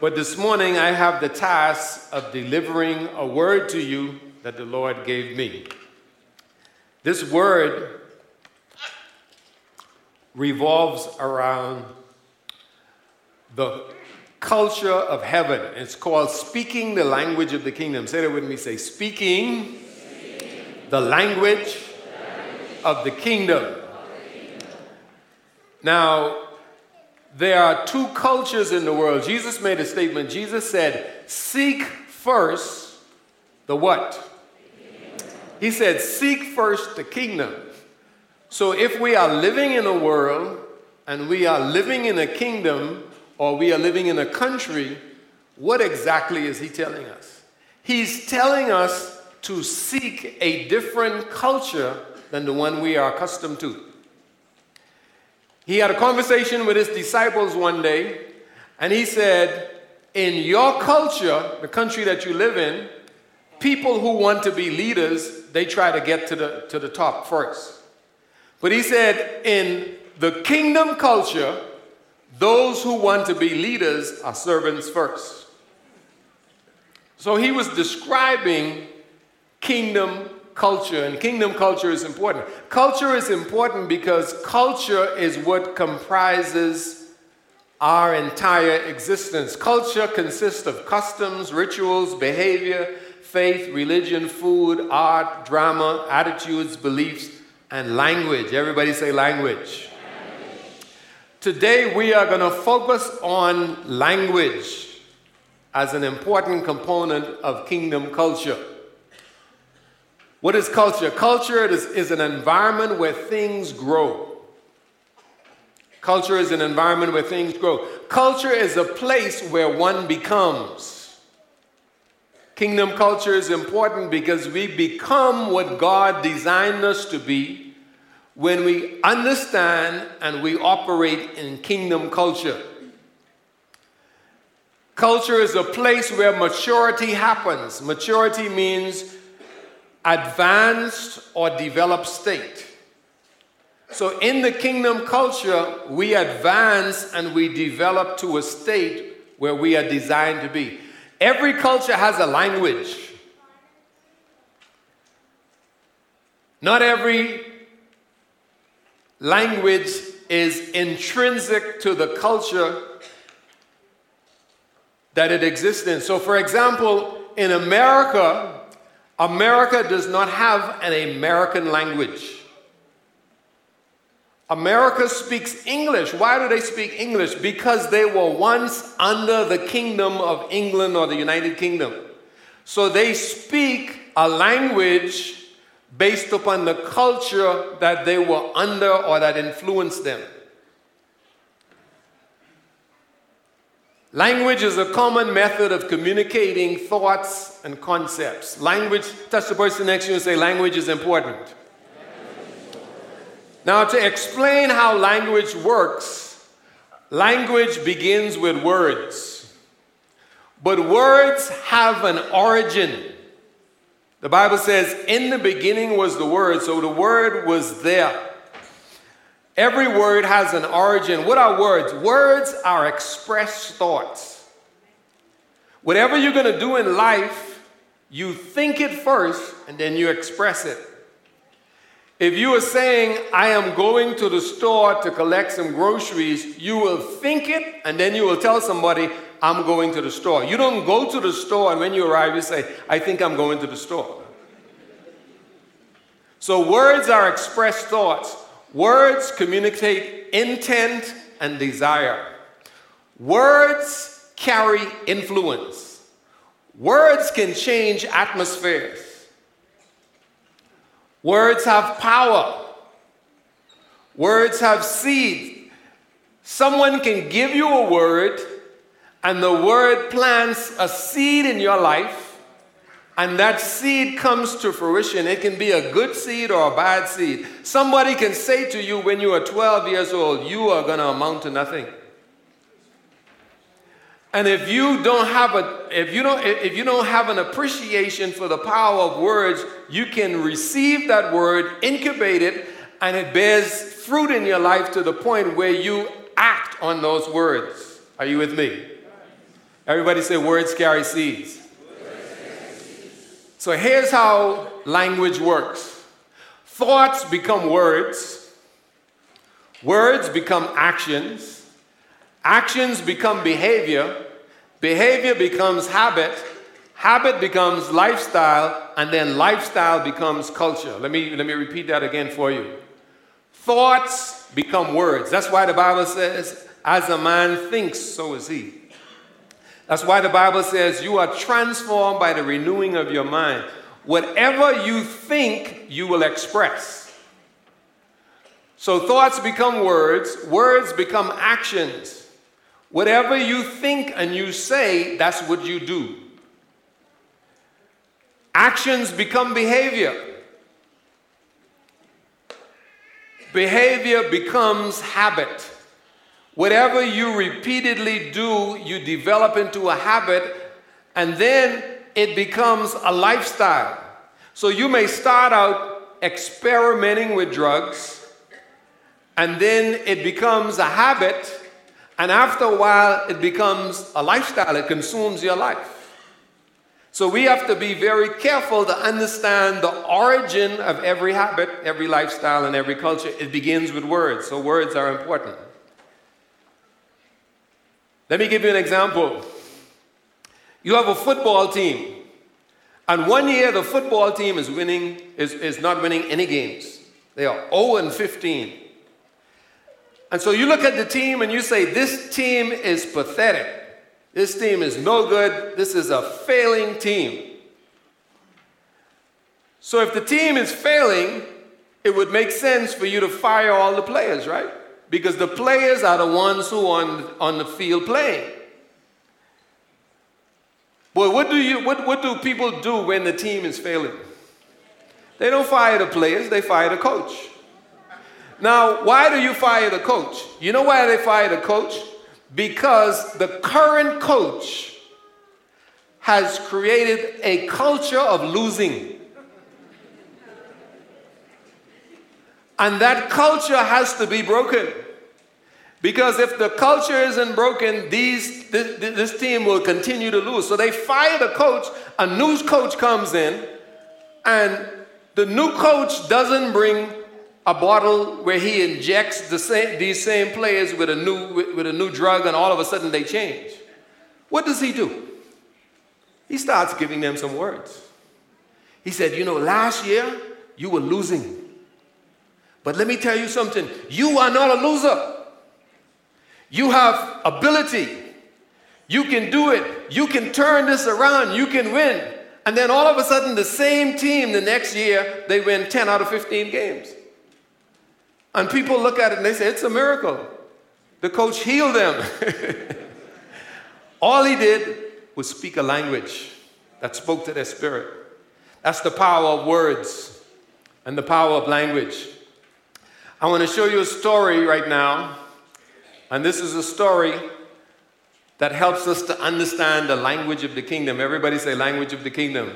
But this morning I have the task of delivering a word to you that the Lord gave me. This word revolves around the culture of heaven. It's called speaking the language of the kingdom. Say that with me. Say, speaking, the language of the kingdom. Now, there are two cultures in the world. Jesus made a statement. Jesus said, Seek first the what? He said, Seek first the kingdom. So if we are living in a world and we are living in a kingdom or we are living in a country, what exactly is he telling us? He's telling us to seek a different culture than the one we are accustomed to. He had a conversation with his disciples one day, and he said, In your culture, the country that you live in, people who want to be leaders, they try to get to the, to the top first. But he said, in the kingdom culture, those who want to be leaders are servants first. So he was describing kingdom culture, and kingdom culture is important. Culture is important because culture is what comprises our entire existence. Culture consists of customs, rituals, behavior, faith, religion, food, art, drama, attitudes, beliefs, and language. Everybody say language. Today we are going to focus on language as an important component of kingdom culture. What is culture? Culture is, is an environment where things grow. Culture is an environment where things grow. Culture is a place where one becomes. Kingdom culture is important because we become what God designed us to be when we understand and we operate in kingdom culture. Culture is a place where maturity happens. Maturity means advanced or developed state. So, in the kingdom culture, we advance and we develop to a state where we are designed to be. Every culture has a language. Not every language is intrinsic to the culture that it exists in. So, for example, in America, America does not have an American language. America speaks English. Why do they speak English? Because they were once under the kingdom of England or the United Kingdom. So they speak a language based upon the culture that they were under or that influenced them. Language is a common method of communicating thoughts and concepts. Language, touch the person next to you and say, language is important. Now, to explain how language works, language begins with words. But words have an origin. The Bible says, in the beginning was the Word, so the Word was there. Every word has an origin. What are words? Words are expressed thoughts. Whatever you're going to do in life, you think it first and then you express it. If you are saying, I am going to the store to collect some groceries, you will think it and then you will tell somebody, I'm going to the store. You don't go to the store and when you arrive, you say, I think I'm going to the store. So words are expressed thoughts. Words communicate intent and desire. Words carry influence. Words can change atmospheres. Words have power. Words have seed. Someone can give you a word, and the word plants a seed in your life and that seed comes to fruition. It can be a good seed or a bad seed. Somebody can say to you when you are 12 years old, you are going to amount to nothing. And if you don't have a if you don't if you don't have an appreciation for the power of words, you can receive that word, incubate it, and it bears fruit in your life to the point where you act on those words. Are you with me? Everybody say words carry seeds. So here's how language works thoughts become words, words become actions, actions become behavior, behavior becomes habit, habit becomes lifestyle, and then lifestyle becomes culture. Let me, let me repeat that again for you. Thoughts become words. That's why the Bible says, as a man thinks, so is he. That's why the Bible says you are transformed by the renewing of your mind. Whatever you think, you will express. So thoughts become words, words become actions. Whatever you think and you say, that's what you do. Actions become behavior. Behavior becomes habit. Whatever you repeatedly do, you develop into a habit, and then it becomes a lifestyle. So you may start out experimenting with drugs, and then it becomes a habit, and after a while, it becomes a lifestyle. It consumes your life. So we have to be very careful to understand the origin of every habit, every lifestyle, and every culture. It begins with words, so words are important. Let me give you an example. You have a football team, and one year the football team is winning, is, is not winning any games. They are 0 and 15. And so you look at the team and you say, This team is pathetic. This team is no good. This is a failing team. So if the team is failing, it would make sense for you to fire all the players, right? Because the players are the ones who are on, on the field playing. But what do, you, what, what do people do when the team is failing? They don't fire the players, they fire the coach. Now, why do you fire the coach? You know why they fire the coach? Because the current coach has created a culture of losing. And that culture has to be broken. Because if the culture isn't broken, these, this, this, team will continue to lose. So they fire the coach, a new coach comes in, and the new coach doesn't bring a bottle where he injects the same, these same players with a, new, with, with a new drug, and all of a sudden they change. What does he do? He starts giving them some words. He said, You know, last year you were losing. But let me tell you something you are not a loser. You have ability. You can do it. You can turn this around. You can win. And then all of a sudden, the same team the next year, they win 10 out of 15 games. And people look at it and they say, it's a miracle. The coach healed them. all he did was speak a language that spoke to their spirit. That's the power of words and the power of language. I want to show you a story right now. And this is a story that helps us to understand the language of the kingdom. Everybody say, language of the kingdom.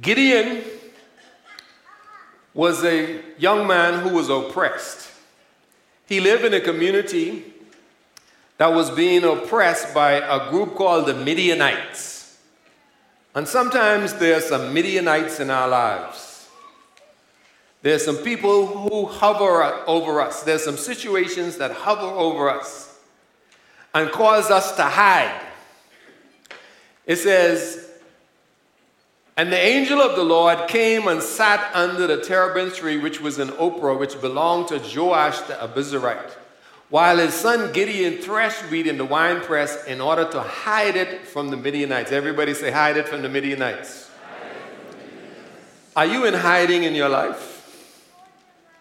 Gideon was a young man who was oppressed. He lived in a community that was being oppressed by a group called the Midianites. And sometimes there are some Midianites in our lives. There's some people who hover over us. There's some situations that hover over us and cause us to hide. It says, And the angel of the Lord came and sat under the terebinth tree, which was in Ophrah, which belonged to Joash the Abiezrite, while his son Gideon threshed wheat in the winepress in order to hide it from the Midianites. Everybody say, hide it from the Midianites. Are you in hiding in your life?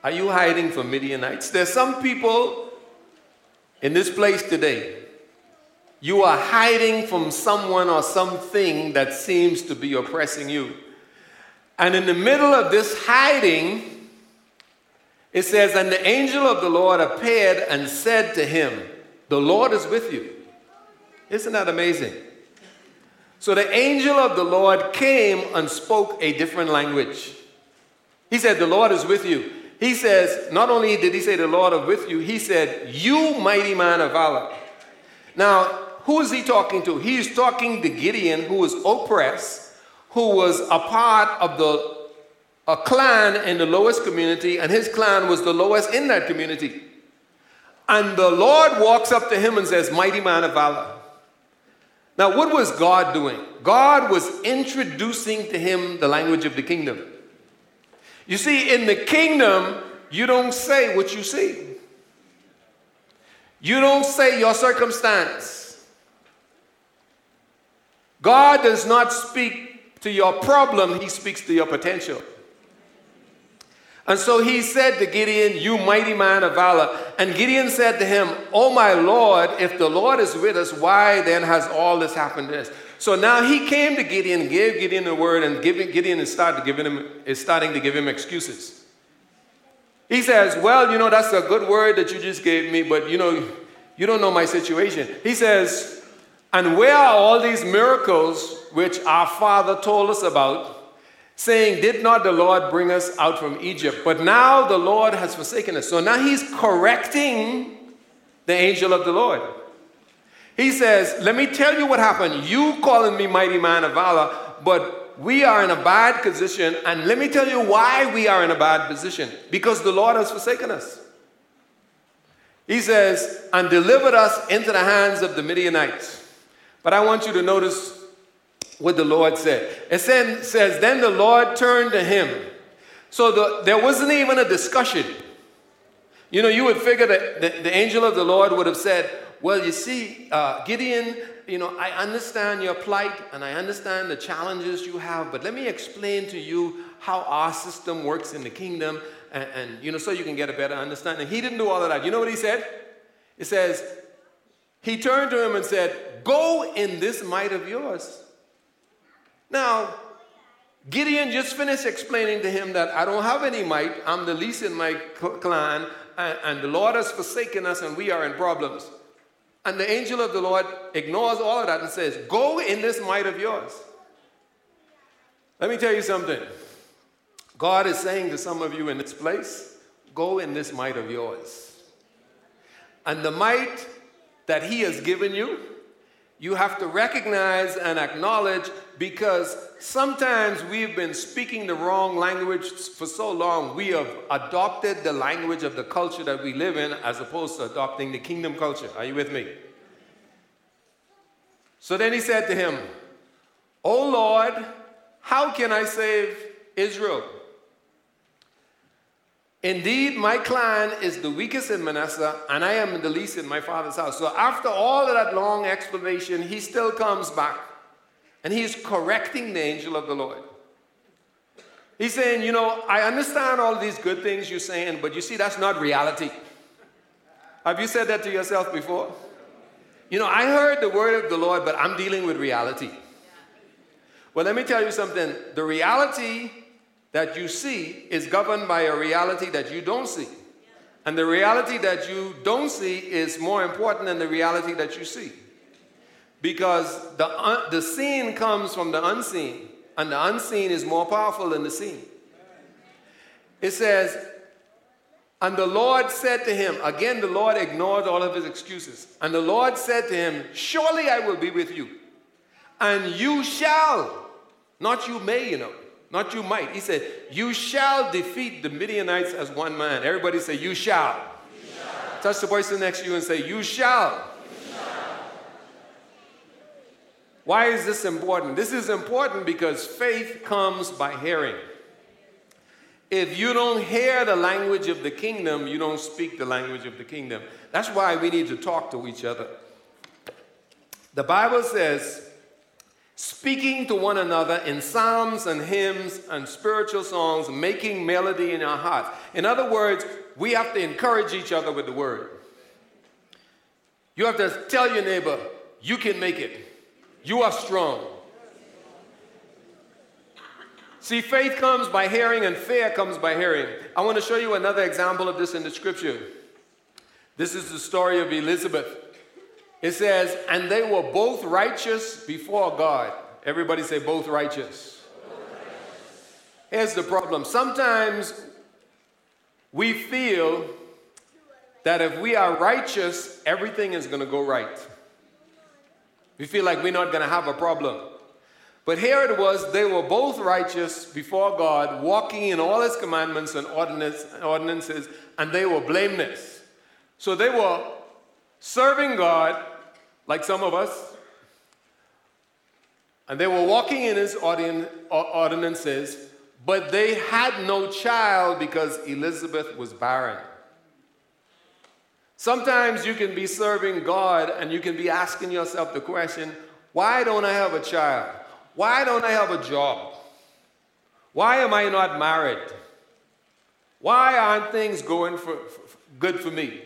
Are you hiding from Midianites? There's some people in this place today. You are hiding from someone or something that seems to be oppressing you. And in the middle of this hiding, it says, And the angel of the Lord appeared and said to him, The Lord is with you. Isn't that amazing? So the angel of the Lord came and spoke a different language. He said, The Lord is with you. He says, not only did he say the Lord is with you, he said, You mighty man of valor. Now, who is he talking to? He's talking to Gideon, who was oppressed, who was a part of the a clan in the lowest community, and his clan was the lowest in that community. And the Lord walks up to him and says, Mighty man of valor. Now, what was God doing? God was introducing to him the language of the kingdom. You see, in the kingdom, you don't say what you see, you don't say your circumstance. God does not speak to your problem, He speaks to your potential. And so he said to Gideon, You mighty man of valor. And Gideon said to him, Oh my Lord, if the Lord is with us, why then has all this happened to us? So now he came to Gideon, gave Gideon the word, and Gideon is, started giving him, is starting to give him excuses. He says, Well, you know, that's a good word that you just gave me, but you know, you don't know my situation. He says, And where are all these miracles which our father told us about? saying, Did not the Lord bring us out from Egypt? But now the Lord has forsaken us. So now he's correcting the angel of the Lord. He says, Let me tell you what happened. You calling me mighty man of valor, but we are in a bad position. And let me tell you why we are in a bad position. Because the Lord has forsaken us. He says, and delivered us into the hands of the Midianites. But I want you to notice what the Lord said. It says, Then the Lord turned to him. So the, there wasn't even a discussion. You know, you would figure that the, the angel of the Lord would have said, Well, you see, uh, Gideon, you know, I understand your plight and I understand the challenges you have, but let me explain to you how our system works in the kingdom and, and you know, so you can get a better understanding. He didn't do all of that. You know what he said? It says, He turned to him and said, Go in this might of yours now, Gideon just finished explaining to him that I don't have any might, I'm the least in my clan, and, and the Lord has forsaken us and we are in problems. And the angel of the Lord ignores all of that and says, Go in this might of yours. Let me tell you something. God is saying to some of you in this place, Go in this might of yours. And the might that He has given you, you have to recognize and acknowledge because sometimes we've been speaking the wrong language for so long, we have adopted the language of the culture that we live in as opposed to adopting the kingdom culture. Are you with me? So then he said to him, O Lord, how can I save Israel? Indeed, my clan is the weakest in Manasseh, and I am the least in my father's house. So after all of that long explanation, he still comes back and he's correcting the angel of the Lord. He's saying, You know, I understand all these good things you're saying, but you see, that's not reality. Have you said that to yourself before? You know, I heard the word of the Lord, but I'm dealing with reality. Well, let me tell you something. The reality that you see is governed by a reality that you don't see. And the reality that you don't see is more important than the reality that you see. Because the, un- the seen comes from the unseen, and the unseen is more powerful than the seen. It says, and the Lord said to him, again, the Lord ignored all of his excuses. And the Lord said to him, Surely I will be with you, and you shall, not you may, you know, not you might. He said, You shall defeat the Midianites as one man. Everybody say, You shall. You shall. Touch the person next to you and say, You shall. Why is this important? This is important because faith comes by hearing. If you don't hear the language of the kingdom, you don't speak the language of the kingdom. That's why we need to talk to each other. The Bible says, speaking to one another in psalms and hymns and spiritual songs, making melody in our hearts. In other words, we have to encourage each other with the word. You have to tell your neighbor, you can make it. You are strong. See, faith comes by hearing and fear comes by hearing. I want to show you another example of this in the scripture. This is the story of Elizabeth. It says, and they were both righteous before God. Everybody say, both righteous. Here's the problem. Sometimes we feel that if we are righteous, everything is going to go right. We feel like we're not going to have a problem. But here it was, they were both righteous before God, walking in all his commandments and ordinances, and they were blameless. So they were serving God like some of us, and they were walking in his uh, ordinances, but they had no child because Elizabeth was barren. Sometimes you can be serving God and you can be asking yourself the question, why don't I have a child? Why don't I have a job? Why am I not married? Why aren't things going for, for, good for me?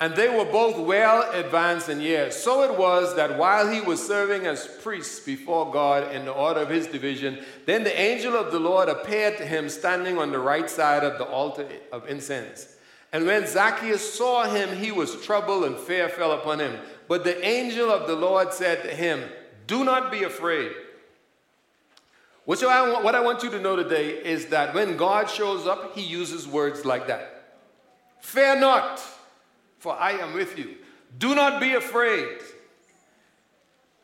And they were both well advanced in years. So it was that while he was serving as priest before God in the order of his division, then the angel of the Lord appeared to him standing on the right side of the altar of incense. And when Zacharias saw him, he was troubled and fear fell upon him. But the angel of the Lord said to him, Do not be afraid. What I, want you to know today is that when God shows up, he uses words like that. Fear not for I am with you. Do not be afraid.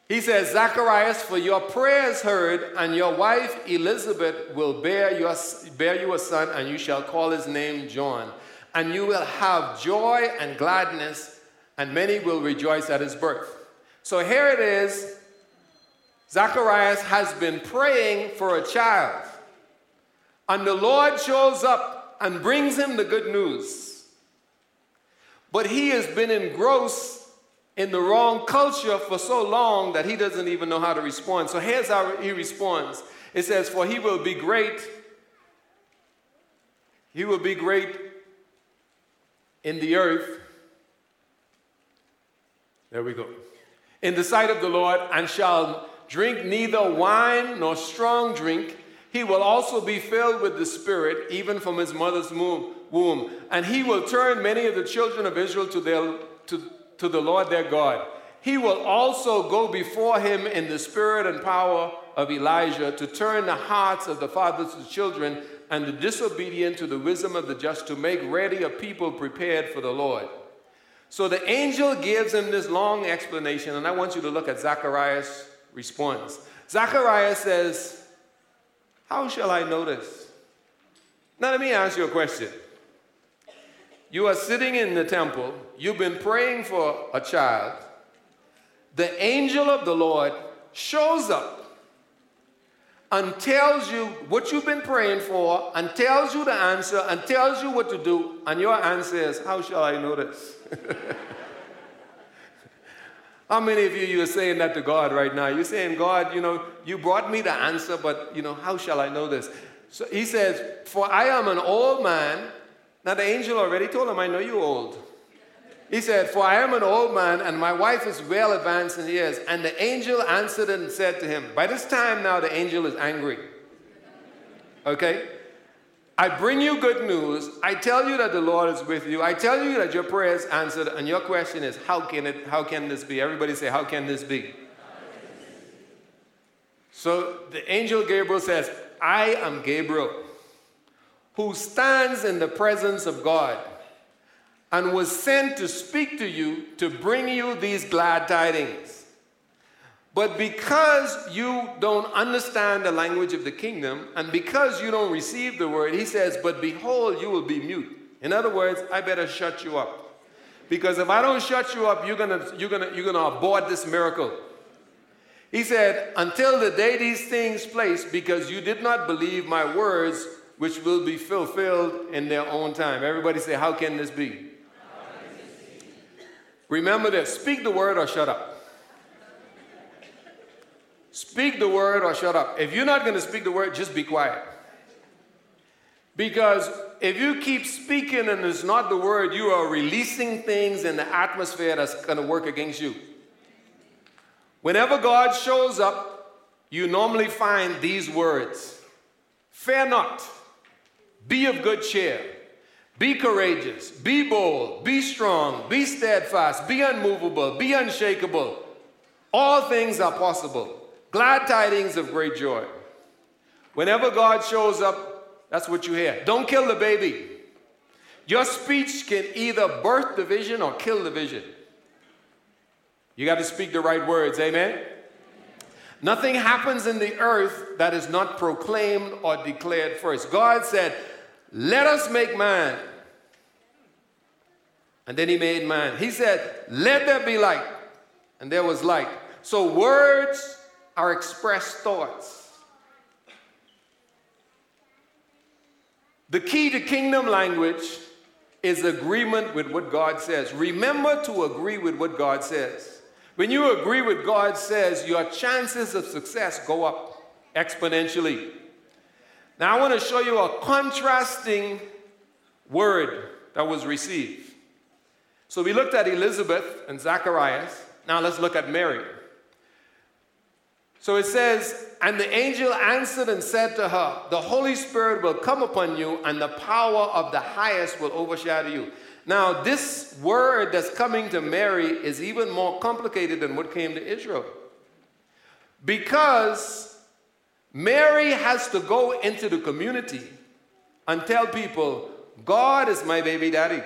He says, Zacharias, for your prayers heard, and your wife Elizabeth will bear, your, bear you a son, and you shall call his name John. And you will have joy and gladness, and many will rejoice at his birth. So here it is Zacharias has been praying for a child, and the Lord shows up and brings him the good news. But he has been engrossed in the wrong culture for so long that he doesn't even know how to respond. So here's how he responds it says, For he will be great. He will be great in the earth. There we go. In the sight of the Lord, and shall drink neither wine nor strong drink. He will also be filled with the Spirit, even from his mother's womb. And he will turn many of the children of Israel to, their, to, to the Lord their God. He will also go before him in the spirit and power of Elijah to turn the hearts of the fathers to the children and the disobedient to the wisdom of the just to make ready a people prepared for the Lord. So the angel gives him this long explanation, and I want you to look at Zacharias' response. Zacharias says, How shall I know this? Now, let me ask you a question. You are sitting in the temple, you've been praying for a child. The angel of the Lord shows up and tells you what you've been praying for, and tells you the answer, and tells you what to do, and your answer is, How shall I know this? How many of you you are saying that to God right now? You're saying, God, you know, you brought me the answer, but you know, how shall I know this? So he says, For I am an old man now the angel already told him, I know you're old. He said, For I am an old man, and my wife is well advanced in years. And the angel answered and said to him, By this time now the angel is angry. Okay? I bring you good news. I tell you that the Lord is with you. I tell you that your prayer is answered, and your question is, how can it how can this be? Everybody say, How can this be? So the angel Gabriel says, I am Gabriel who stands in the presence of God and was sent to speak to you to bring you these glad tidings. But because you don't understand the language of the kingdom, and because you don't receive the word, he says, But behold, you will be mute. In other words, I better shut you up. Because if I don't shut you up, you're gonna, you're gonna, you're gonna abort this miracle. He said, Until the day these things place, because you did not believe my words, which will be fulfilled in their own time. Everybody say, How can this be? Remember this speak the word or shut up. Speak the word or shut up. If you're not going to speak the word, just be quiet. Because if you keep speaking and it's not the word, you are releasing things in the atmosphere that's going to work against you. Whenever God shows up, you normally find these words Fear not. Be of good cheer. Be courageous. Be bold. Be strong. Be steadfast. Be unmovable. Be unshakable. All things are possible. Glad tidings of great joy. Whenever God shows up, That's what you hear. Don't kill the baby. Your speech can either birth the vision or kill the vision. You got to speak the right words, amen? Nothing happens in the earth that is not proclaimed or declared first. God said, Let us make man. And then he made man. He said, Let there be light. And there was light. So words are expressed thoughts. The key to kingdom language is agreement with what God says. Remember to agree with what God says. When you agree with God says, your chances of success go up exponentially. Now I want to show you a contrasting word that was received. So we looked at Elizabeth and Zacharias. Now let's look at Mary. So it says, And the angel answered and said to her, The Holy Spirit will come upon you, and the power of the highest will overshadow you. Now, this word that's coming to Mary is even more complicated than what came to Israel. Because Mary has to go into the community and tell people, God is my baby daddy.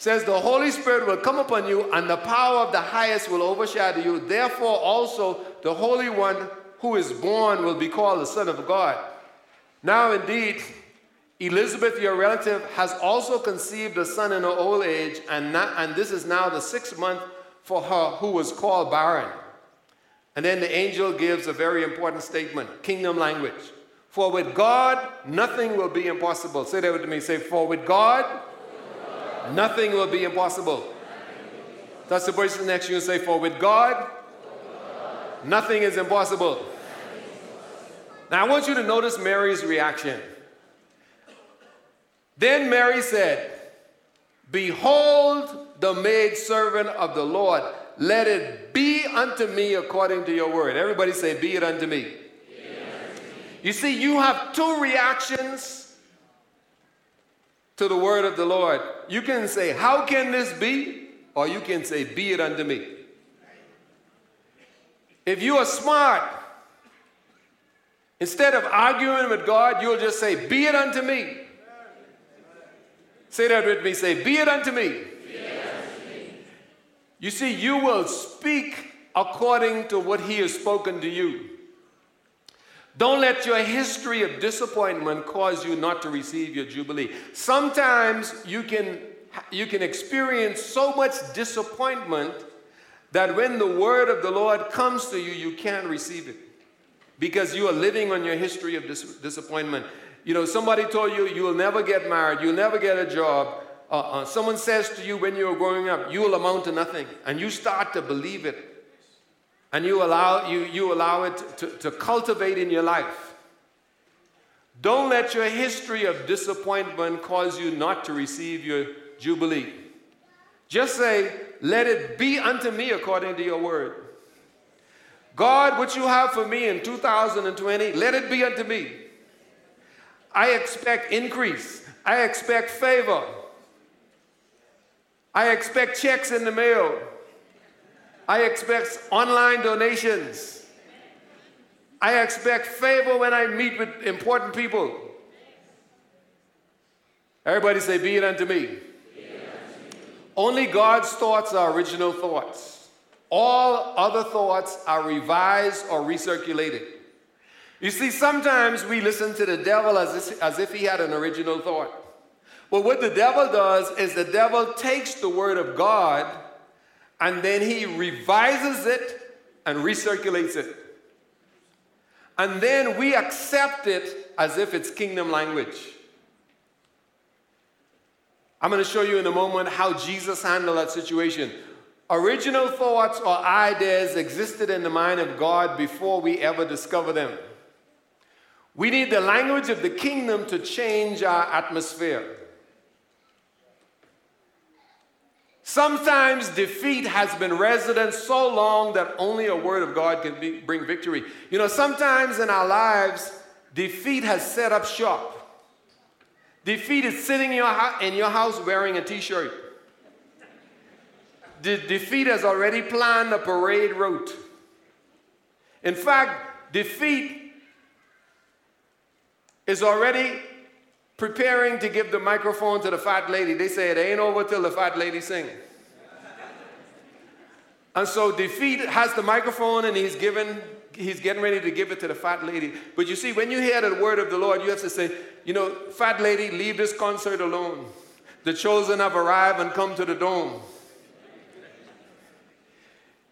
Says the Holy Spirit will come upon you and the power of the highest will overshadow you. Therefore, also the Holy One who is born will be called the Son of God. Now, indeed, Elizabeth, your relative, has also conceived a son in her old age, and, not, and this is now the sixth month for her who was called barren. And then the angel gives a very important statement kingdom language. For with God, nothing will be impossible. Say that with me. Say, For with God, Nothing will be impossible. That's the person next to you and say, For with God, nothing is impossible. Now I want you to notice Mary's reaction. Then Mary said, Behold the maid servant of the Lord. Let it be unto me according to your word. Everybody say, Be it unto me. You see, you have two reactions to the word of the Lord. You can say, How can this be? Or you can say, Be it unto me. If you are smart, instead of arguing with God, you'll just say, Be it unto me. Say that with me. Say, Be it unto me. It unto me. You see, you will speak according to what He has spoken to you. Don't let your history of disappointment cause you not to receive your Jubilee. Sometimes you can, you can experience so much disappointment that when the word of the Lord comes to you, you can't receive it because you are living on your history of dis- disappointment. You know, somebody told you you will never get married, you'll never get a job. Uh, uh, someone says to you when you're growing up, you will amount to nothing, and you start to believe it and you allow, you, you allow it to, to cultivate in your life. Don't let your history of disappointment cause you not to receive your Jubilee. Just say, Let it be unto me according to your word. God, what you have for me in 2020, let it be unto me. I expect increase. I expect favor. I expect checks in the mail. I expect online donations. I expect favor when I meet with important people. Everybody say, Be it unto me. Only God's thoughts are original thoughts. All other thoughts are revised or recirculated. You see, sometimes we listen to the devil as if, as if he had an original thought. But what the devil does is the devil takes the word of God and then he revises it and recirculates it. And then we accept it as if it's kingdom language. I'm going to show you in a moment how Jesus handled that situation. Original thoughts or ideas existed in the mind of God before we ever discover them. We need the language of the kingdom to change our atmosphere. Sometimes defeat has been resident so long that only a word of God can be, bring victory. You know, sometimes in our lives, defeat has set up shop. Defeat is sitting in your, in your house wearing a t shirt. De- defeat has already planned a parade route. In fact, defeat is already preparing to give the microphone to the fat lady. They say it ain't over till the fat lady sing. and so defeat has the microphone and he's given he's getting ready to give it to the fat lady. But you see, when you hear the word of the Lord, you have to say, you know, fat lady, leave this concert alone. The chosen have arrived and come to the dome.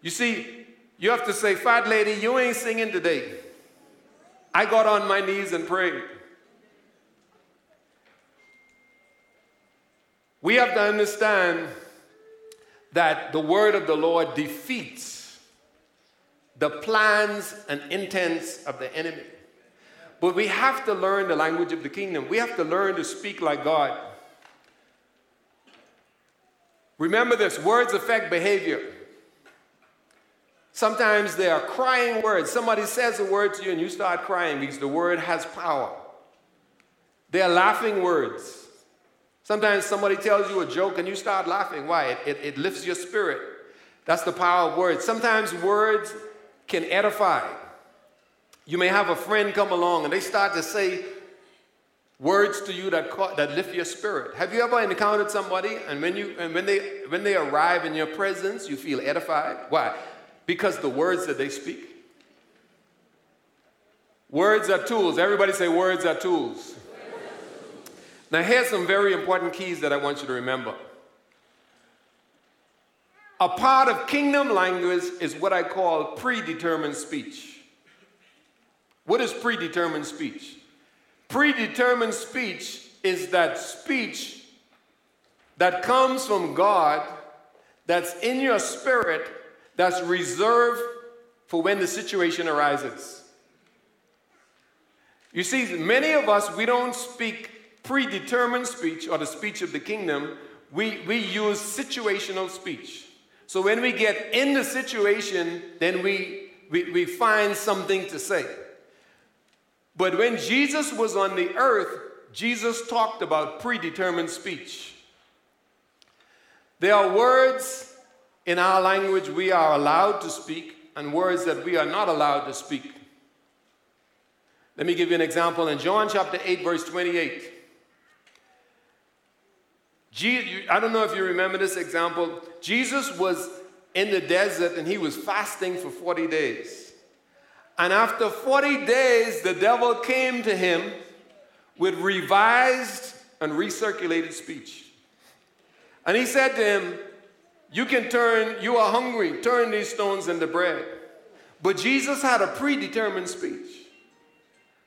You see, you have to say, fat lady, you ain't singing today. I got on my knees and prayed. We have to understand that the word of the Lord defeats the plans and intents of the enemy. But we have to learn the language of the kingdom. We have to learn to speak like God. Remember this words affect behavior. Sometimes they are crying words. Somebody says a word to you and you start crying because the word has power. They are laughing words. Sometimes somebody tells you a joke and you start laughing. Why? It, it, it lifts your spirit. That's the power of words. Sometimes words can edify. You may have a friend come along and they start to say words to you that, that lift your spirit. Have you ever encountered somebody and when, you, and when, they, when they arrive in your presence, you feel edified? Why? Because the words that they speak. Words are tools. Everybody say words are tools. Now, here's some very important keys that I want you to remember. A part of kingdom language is what I call predetermined speech. What is predetermined speech? Predetermined speech is that speech that comes from God, that's in your spirit, that's reserved for when the situation arises. You see, many of us, we don't speak predetermined speech or the speech of the kingdom, we, we use situational speech. So when we get in the situation, then we, we, we find something to say. But when Jesus was on the earth, Jesus talked about predetermined speech. There are words in our language we are allowed to speak and words that we are not allowed to speak. Let me give you an example in John chapter 8, verse 28. I don't know if you remember this example. Jesus was in the desert and he was fasting for 40 days. And after 40 days, the devil came to him with revised and recirculated speech. And he said to him, You can turn, you are hungry, turn these stones into bread. But Jesus had a predetermined speech.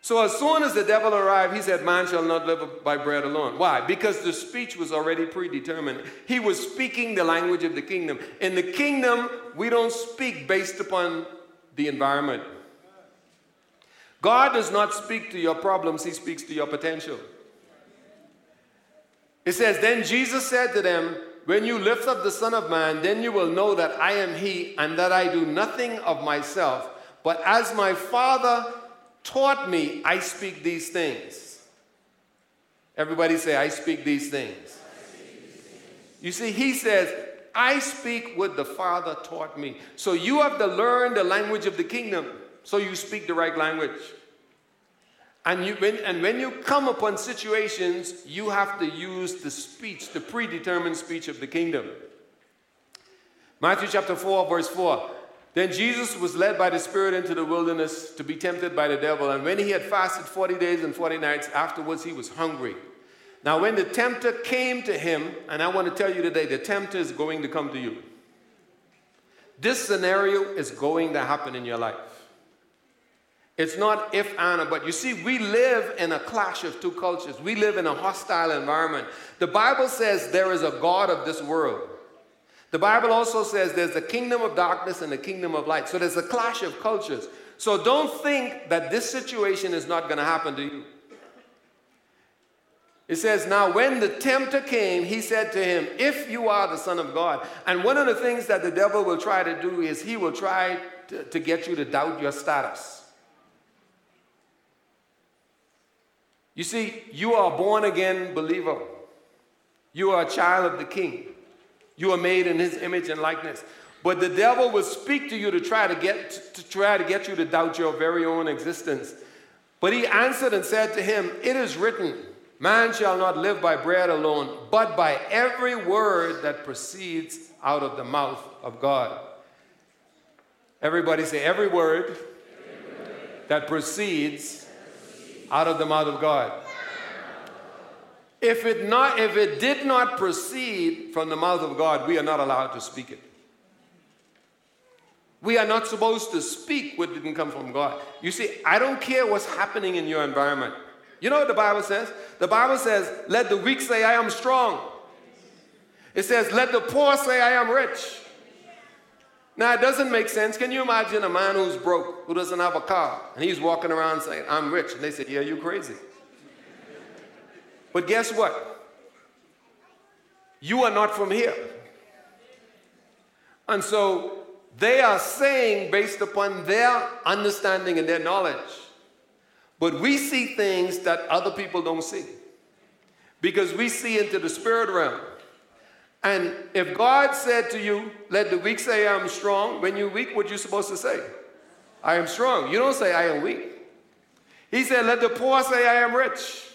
So as soon as the devil arrived, he said, Man shall not live by bread alone. Why? Because the speech was already predetermined. He was speaking the language of the kingdom. In the kingdom, we don't speak based upon the environment. God does not speak to your problems, He speaks to your potential. It says, Then Jesus said to them, When you lift up the Son of Man, then you will know that I am He, and that I do nothing of myself, but as my Father taught me, I speak these things. Everybody say, I speak these things. You see, he says, I speak what the Father taught me. So you have to learn the language of the kingdom so you speak the right language. And, you, when, and when you come upon situations, you have to use the speech, the predetermined speech of the kingdom. Matthew chapter 4, verse 4. Then Jesus was led by the Spirit into the wilderness to be tempted by the devil. And when he had fasted 40 days and 40 nights, afterwards he was hungry. Now, when the tempter came to him, and I want to tell you today, the tempter is going to come to you. This scenario is going to happen in your life. It's not if Anna, but you see, we live in a clash of two cultures. We live in a hostile environment. The Bible says there is a God of this world. The Bible also says there's a kingdom of darkness and a kingdom of light. So there's a clash of cultures. So don't think that this situation is not going to happen to you. It says, Now when the tempter came, he said to him, If you are the Son of God. And one of the things that the devil will try to do is he will try to, to get you to doubt your status. You see, you are a born again believer, you are a child of the king. You are made in his image and likeness. But the devil will speak to you to try to get to try to get you to doubt your very own existence. But he answered and said to him, It is written, Man shall not live by bread alone, but by every word that proceeds out of the mouth of God. Everybody say, Every word, every word. that proceeds out of the mouth of God. If it, not, if it did not proceed from the mouth of God, we are not allowed to speak it. We are not supposed to speak what didn't come from God. You see, I don't care what's happening in your environment. You know what the Bible says? The Bible says, let the weak say, I am strong. It says, let the poor say, I am rich. Now, it doesn't make sense. Can you imagine a man who's broke, who doesn't have a car, and he's walking around saying, I'm rich? And they say, Yeah, you're crazy. But guess what? You are not from here. And so they are saying based upon their understanding and their knowledge. But we see things that other people don't see because we see into the spirit realm. And if God said to you, let the weak say, I'm strong, when you're weak, what you supposed to say? I am strong. You don't say, I am weak. He said, let the poor say, I am rich.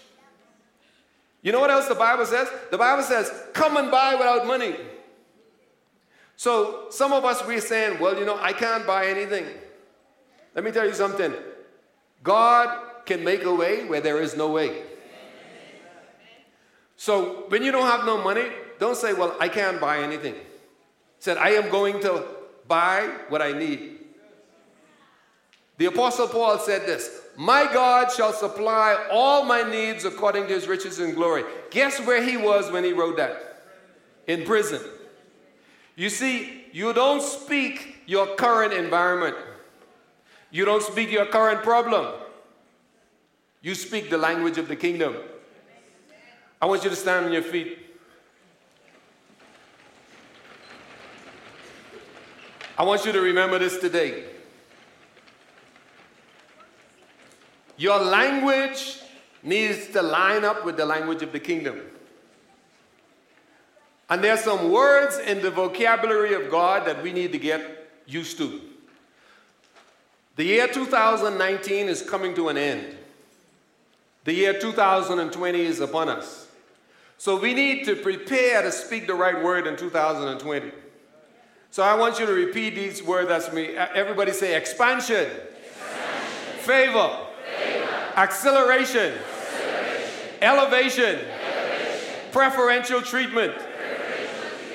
You know what else the Bible says? The Bible says, come and buy without money. So some of us, we're saying, well, you know, I can't buy anything. Let me tell you something. God can make a way where there is no way. So when you don't have no money, don't say, well, I can't buy anything. Said, I am going to buy what I need. The Apostle Paul said this My God shall supply all my needs according to his riches and glory. Guess where he was when he wrote that? In prison. You see, you don't speak your current environment. You don't speak your current problem. You speak the language of the kingdom. I want you to stand on your feet. I want you to remember this today. Your language needs to line up with the language of the kingdom. And there are some words in the vocabulary of God that we need to get used to. The year 2019 is coming to an end. The year 2020 is upon us. So we need to prepare to speak the right word in 2020. So I want you to repeat these words as me. Everybody say expansion, expansion. Favor. Acceleration, acceleration. Elevation. elevation, preferential treatment,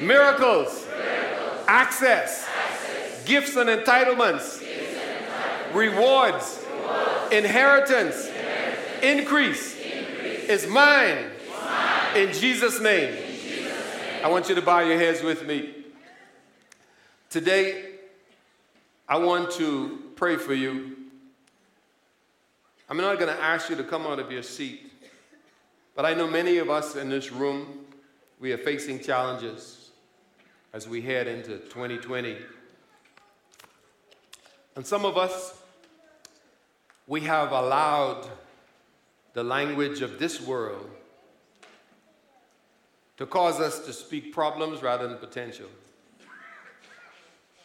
Miracles. Miracles. Access. Access. Gifts and entitlements. Gifts and entitlements. Rewards. Rewards. Inheritance. Inheritance. Increase. Increase. Is mine. mine. In, Jesus name. In Jesus' name. I want you to bow your heads with me. Today, I want to pray for you. I'm not going to ask you to come out of your seat, but I know many of us in this room, we are facing challenges as we head into 2020. And some of us, we have allowed the language of this world to cause us to speak problems rather than potential.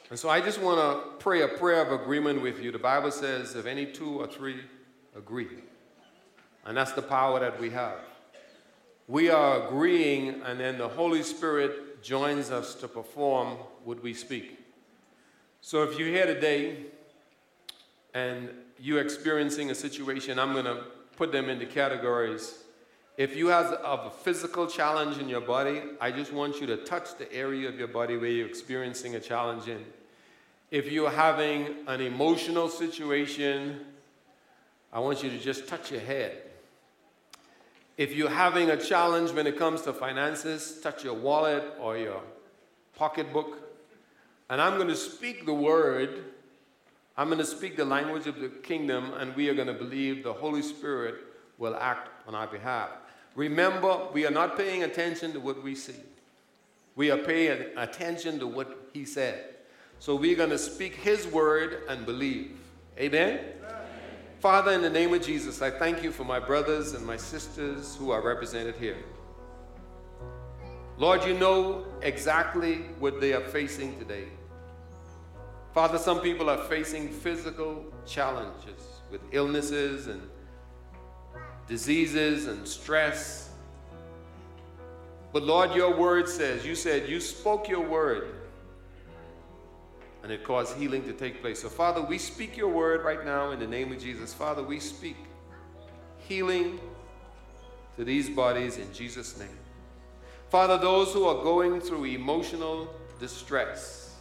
And so I just want to pray a prayer of agreement with you. The Bible says, if any two or three agree, and that's the power that we have. We are agreeing, and then the Holy Spirit joins us to perform what we speak. So if you're here today and you're experiencing a situation, I'm going to put them into categories. If you have a physical challenge in your body, I just want you to touch the area of your body where you're experiencing a challenge in. If you're having an emotional situation, I want you to just touch your head. If you're having a challenge when it comes to finances, touch your wallet or your pocketbook. And I'm going to speak the word. I'm going to speak the language of the kingdom, and we are going to believe the Holy Spirit will act on our behalf. Remember, we are not paying attention to what we see, we are paying attention to what He said. So we're going to speak His word and believe. Amen? Father, in the name of Jesus, I thank you for my brothers and my sisters who are represented here. Lord, you know exactly what they are facing today. Father, some people are facing physical challenges with illnesses and diseases and stress. But Lord, your word says, you said you spoke your word and it caused healing to take place. So, Father, we speak your word right now in the name of Jesus. Father, we speak healing to these bodies in Jesus' name. Father, those who are going through emotional distress,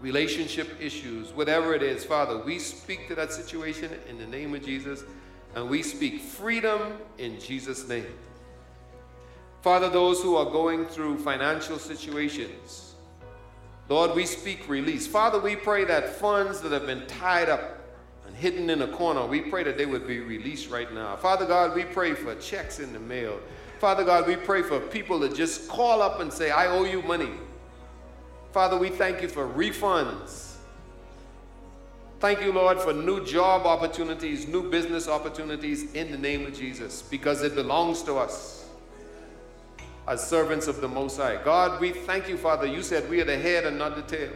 relationship issues, whatever it is, Father, we speak to that situation in the name of Jesus and we speak freedom in Jesus' name. Father, those who are going through financial situations, Lord, we speak release. Father, we pray that funds that have been tied up and hidden in a corner, we pray that they would be released right now. Father God, we pray for checks in the mail. Father God, we pray for people to just call up and say, I owe you money. Father, we thank you for refunds. Thank you, Lord, for new job opportunities, new business opportunities in the name of Jesus, because it belongs to us as servants of the Most High. God, we thank you, Father. You said we are the head and not the tail.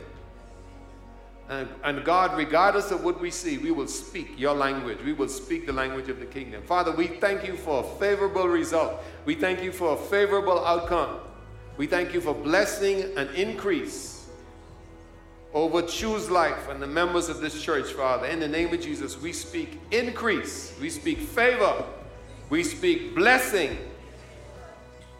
And, and, God, regardless of what we see, we will speak your language. We will speak the language of the kingdom. Father, we thank you for a favorable result. We thank you for a favorable outcome. We thank you for blessing and increase over Choose Life and the members of this church, Father. In the name of Jesus, we speak increase, we speak favor, we speak blessing